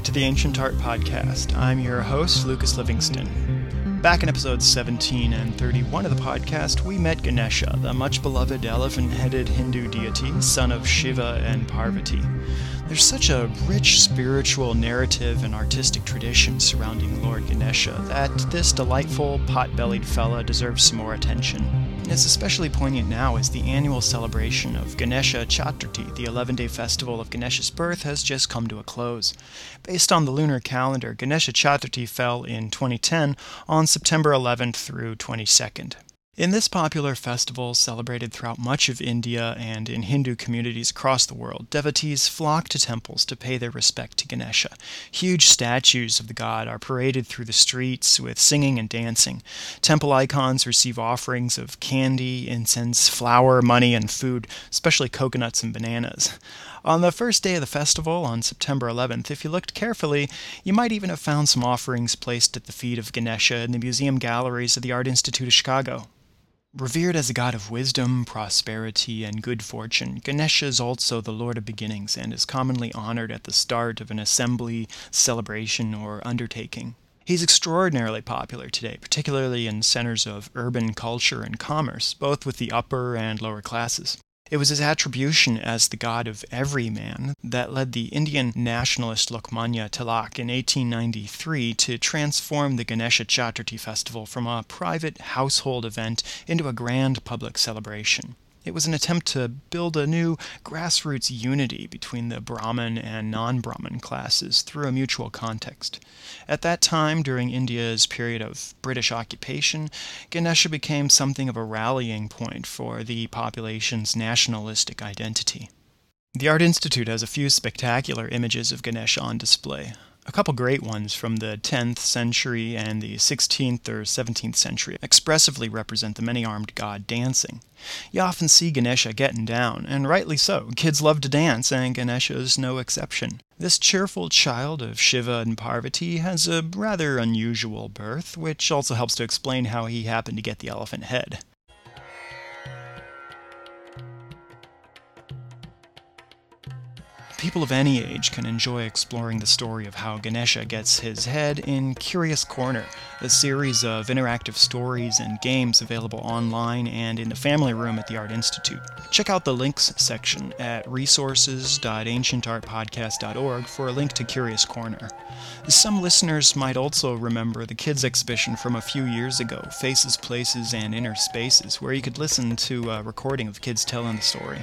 back to the Ancient Art Podcast. I'm your host, Lucas Livingston. Back in episodes 17 and 31 of the podcast, we met Ganesha, the much beloved elephant headed Hindu deity, son of Shiva and Parvati. There's such a rich spiritual narrative and artistic tradition surrounding Lord Ganesha that this delightful, pot bellied fella deserves some more attention. It's especially poignant now as the annual celebration of Ganesha Chaturthi, the 11 day festival of Ganesha's birth, has just come to a close. Based on the lunar calendar, Ganesha Chaturthi fell in 2010 on September 11th through 22nd. In this popular festival, celebrated throughout much of India and in Hindu communities across the world, devotees flock to temples to pay their respect to Ganesha. Huge statues of the god are paraded through the streets with singing and dancing. Temple icons receive offerings of candy, incense, flour, money, and food, especially coconuts and bananas. On the first day of the festival, on September 11th, if you looked carefully, you might even have found some offerings placed at the feet of Ganesha in the museum galleries of the Art Institute of Chicago. Revered as a god of wisdom, prosperity, and good fortune, Ganesha is also the lord of beginnings and is commonly honored at the start of an assembly, celebration, or undertaking. He's extraordinarily popular today, particularly in centers of urban culture and commerce, both with the upper and lower classes. It was his attribution as the god of every man that led the Indian nationalist Lokmanya Tilak in 1893 to transform the Ganesha Chaturthi festival from a private household event into a grand public celebration. It was an attempt to build a new grassroots unity between the Brahmin and non Brahmin classes through a mutual context. At that time, during India's period of British occupation, Ganesha became something of a rallying point for the population's nationalistic identity. The Art Institute has a few spectacular images of Ganesha on display a couple great ones from the 10th century and the 16th or 17th century expressively represent the many armed god dancing. You often see Ganesha getting down, and rightly so. Kids love to dance, and Ganesha is no exception. This cheerful child of Shiva and Parvati has a rather unusual birth, which also helps to explain how he happened to get the elephant head. People of any age can enjoy exploring the story of how Ganesha gets his head in Curious Corner, a series of interactive stories and games available online and in the family room at the Art Institute. Check out the links section at resources.ancientartpodcast.org for a link to Curious Corner. Some listeners might also remember the kids' exhibition from a few years ago, Faces, Places, and Inner Spaces, where you could listen to a recording of kids telling the story.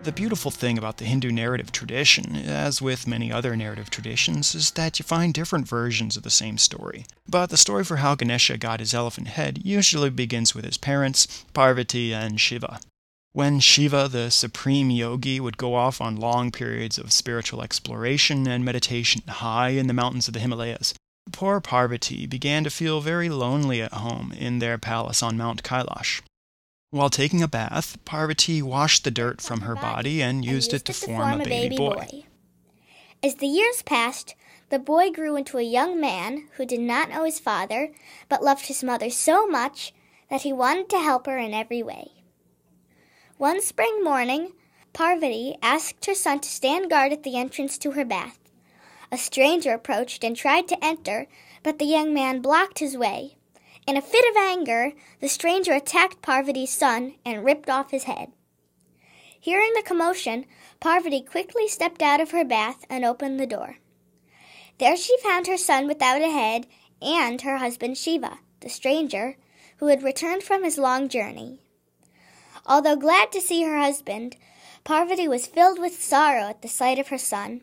The beautiful thing about the Hindu narrative tradition, as with many other narrative traditions, is that you find different versions of the same story. But the story for how Ganesha got his elephant head usually begins with his parents, Parvati and Shiva. When Shiva, the supreme yogi, would go off on long periods of spiritual exploration and meditation high in the mountains of the Himalayas, poor Parvati began to feel very lonely at home in their palace on Mount Kailash. While taking a bath, Parvati washed the dirt from her body and used, it to form, a baby, boy. As the years passed, the boy grew into a young man who did not know his father, but loved his mother so much that he wanted to help her in every way. One spring morning, Parvati asked her son to stand guard at the entrance to her bath. A stranger approached and tried to enter, but the young man blocked his way. In a fit of anger, the stranger attacked Parvati's son and ripped off his head. Hearing the commotion, Parvati quickly stepped out of her bath and opened the door. There she found her son without a head and her husband Shiva, the stranger, who had returned from his long journey. Although glad to see her husband, Parvati was filled with sorrow at the sight of her son.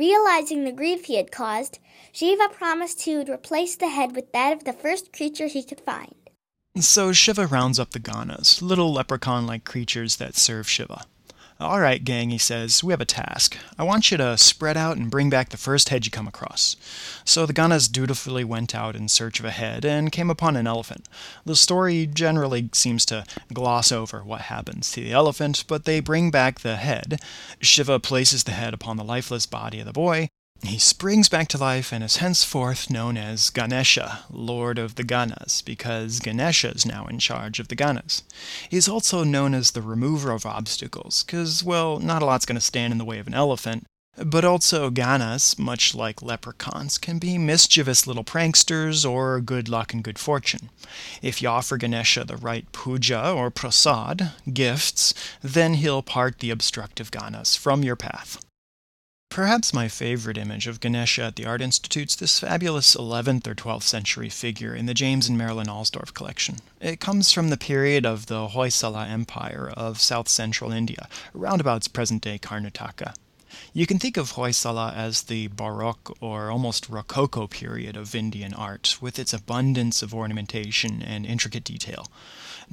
Realizing the grief he had caused, Shiva promised he would replace the head with that of the first creature he could find. So Shiva rounds up the Ganas, little leprechaun like creatures that serve Shiva. All right, gang, he says, we have a task. I want you to spread out and bring back the first head you come across. So the Ganas dutifully went out in search of a head and came upon an elephant. The story generally seems to gloss over what happens to the elephant, but they bring back the head. Shiva places the head upon the lifeless body of the boy, he springs back to life and is henceforth known as Ganesha, Lord of the Ganas, because Ganesha is now in charge of the Ganas. He is also known as the remover of obstacles, because, well, not a lot's going to stand in the way of an elephant, But also, Ganas, much like leprechauns, can be mischievous little pranksters or good luck and good fortune. If you offer Ganesha the right puja or prasad, gifts, then he'll part the obstructive Ganas from your path. Perhaps my favorite image of Ganesha at the Art Institute's this fabulous 11th or 12th century figure in the James and Marilyn Alsdorf collection. It comes from the period of the Hoysala Empire of south central India, around about present day Karnataka. You can think of Hoysala as the Baroque or almost Rococo period of Indian art, with its abundance of ornamentation and intricate detail.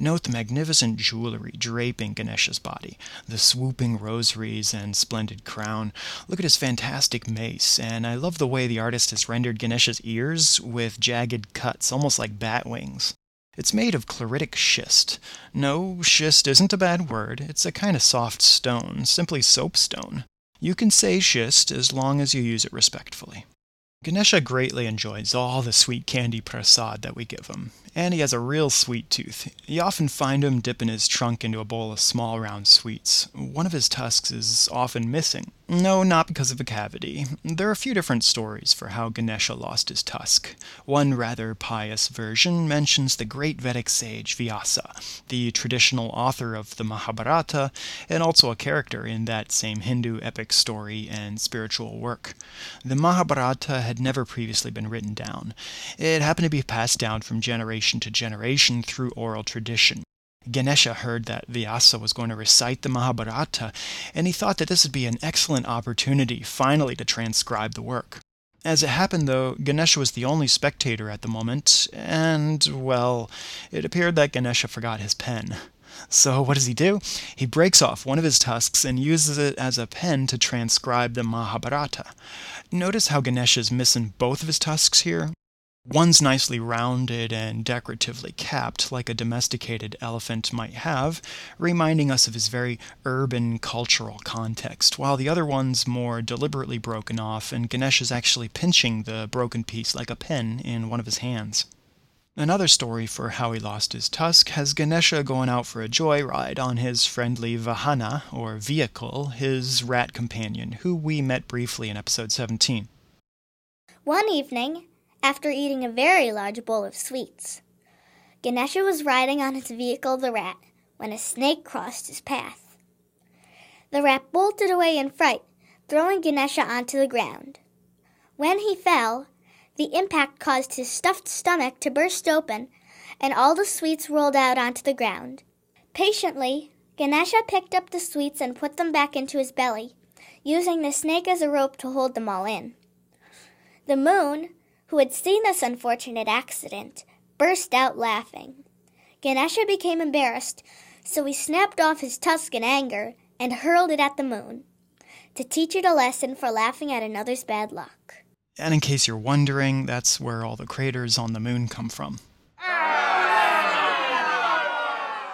Note the magnificent jewelry draping Ganesha's body, the swooping rosaries and splendid crown. Look at his fantastic mace, and I love the way the artist has rendered Ganesha's ears with jagged cuts, almost like bat wings. It's made of chloritic schist. No, schist isn't a bad word. It's a kind of soft stone, simply soapstone. You can say schist as long as you use it respectfully. Ganesha greatly enjoys all the sweet candy prasad that we give him, and he has a real sweet tooth. You often find him dipping his trunk into a bowl of small round sweets. One of his tusks is often missing. No, not because of a cavity. There are a few different stories for how Ganesha lost his tusk. One rather pious version mentions the great Vedic sage Vyasa, the traditional author of the Mahabharata, and also a character in that same Hindu epic story and spiritual work. The Mahabharata had never previously been written down. It happened to be passed down from generation to generation through oral tradition. Ganesha heard that Vyasa was going to recite the Mahabharata, and he thought that this would be an excellent opportunity finally to transcribe the work. As it happened, though, Ganesha was the only spectator at the moment, and, well, it appeared that Ganesha forgot his pen. So, what does he do? He breaks off one of his tusks and uses it as a pen to transcribe the Mahabharata. Notice how Ganesha is missing both of his tusks here? One's nicely rounded and decoratively capped, like a domesticated elephant might have, reminding us of his very urban cultural context, while the other one's more deliberately broken off, and Ganesh is actually pinching the broken piece like a pen in one of his hands. Another story for how he lost his tusk has Ganesha going out for a joyride on his friendly Vahana, or vehicle, his rat companion, who we met briefly in episode 17. One evening, after eating a very large bowl of sweets. Ganesha was riding on his vehicle, the rat, when a snake crossed his path. The rat bolted away in fright, throwing Ganesha onto the ground. When he fell, the impact caused his stuffed stomach to burst open, and all the sweets rolled out onto the ground. Patiently, Ganesha picked up the sweets and put them back into his belly, using the snake as a rope to hold them all in. The moon, who had seen this unfortunate accident, burst out laughing. Ganesha became embarrassed, so he snapped off his tusk in anger and hurled it at the moon to teach it a lesson for laughing at another's bad luck. And in case you're wondering, that's where all the craters on the moon come from.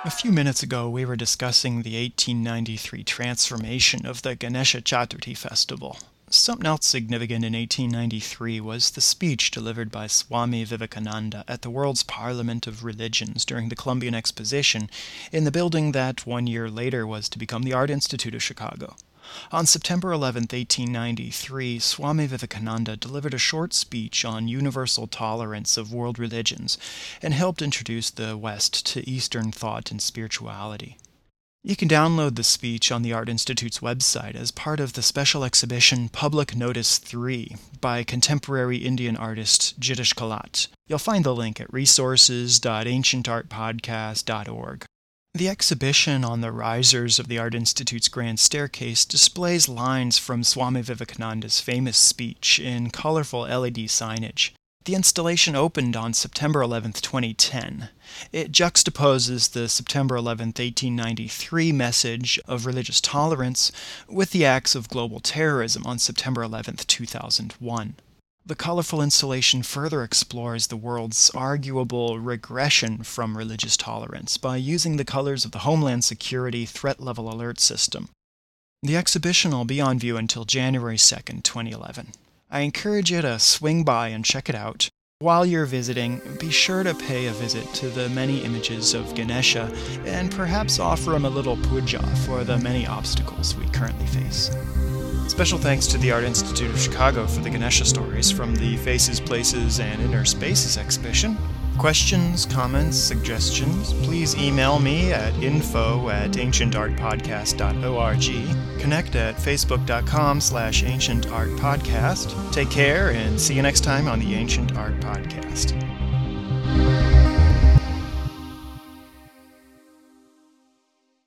A few minutes ago, we were discussing the 1893 transformation of the Ganesha Chaturthi festival. Something else significant in 1893 was the speech delivered by Swami Vivekananda at the World's Parliament of Religions during the Columbian Exposition in the building that one year later was to become the Art Institute of Chicago. On September 11, 1893, Swami Vivekananda delivered a short speech on universal tolerance of world religions and helped introduce the West to Eastern thought and spirituality. You can download the speech on the Art Institute's website as part of the special exhibition Public Notice 3 by contemporary Indian artist Jitish Kalat. You'll find the link at resources.ancientartpodcast.org. The exhibition on the risers of the Art Institute's grand staircase displays lines from Swami Vivekananda's famous speech in colorful LED signage. The installation opened on September 11, 2010. It juxtaposes the September 11, 1893 message of religious tolerance with the acts of global terrorism on September 11, 2001. The colorful installation further explores the world's arguable regression from religious tolerance by using the colors of the Homeland Security Threat Level Alert System. The exhibition will be on view until January 2, 2011. I encourage you to swing by and check it out. While you're visiting, be sure to pay a visit to the many images of Ganesha and perhaps offer him a little puja for the many obstacles we currently face. Special thanks to the Art Institute of Chicago for the Ganesha stories from the Faces, Places, and Inner Spaces exhibition. Questions, comments, suggestions, please email me at info at ancientartpodcast.org. Connect at facebook.com slash ancientartpodcast. Take care and see you next time on the Ancient Art Podcast.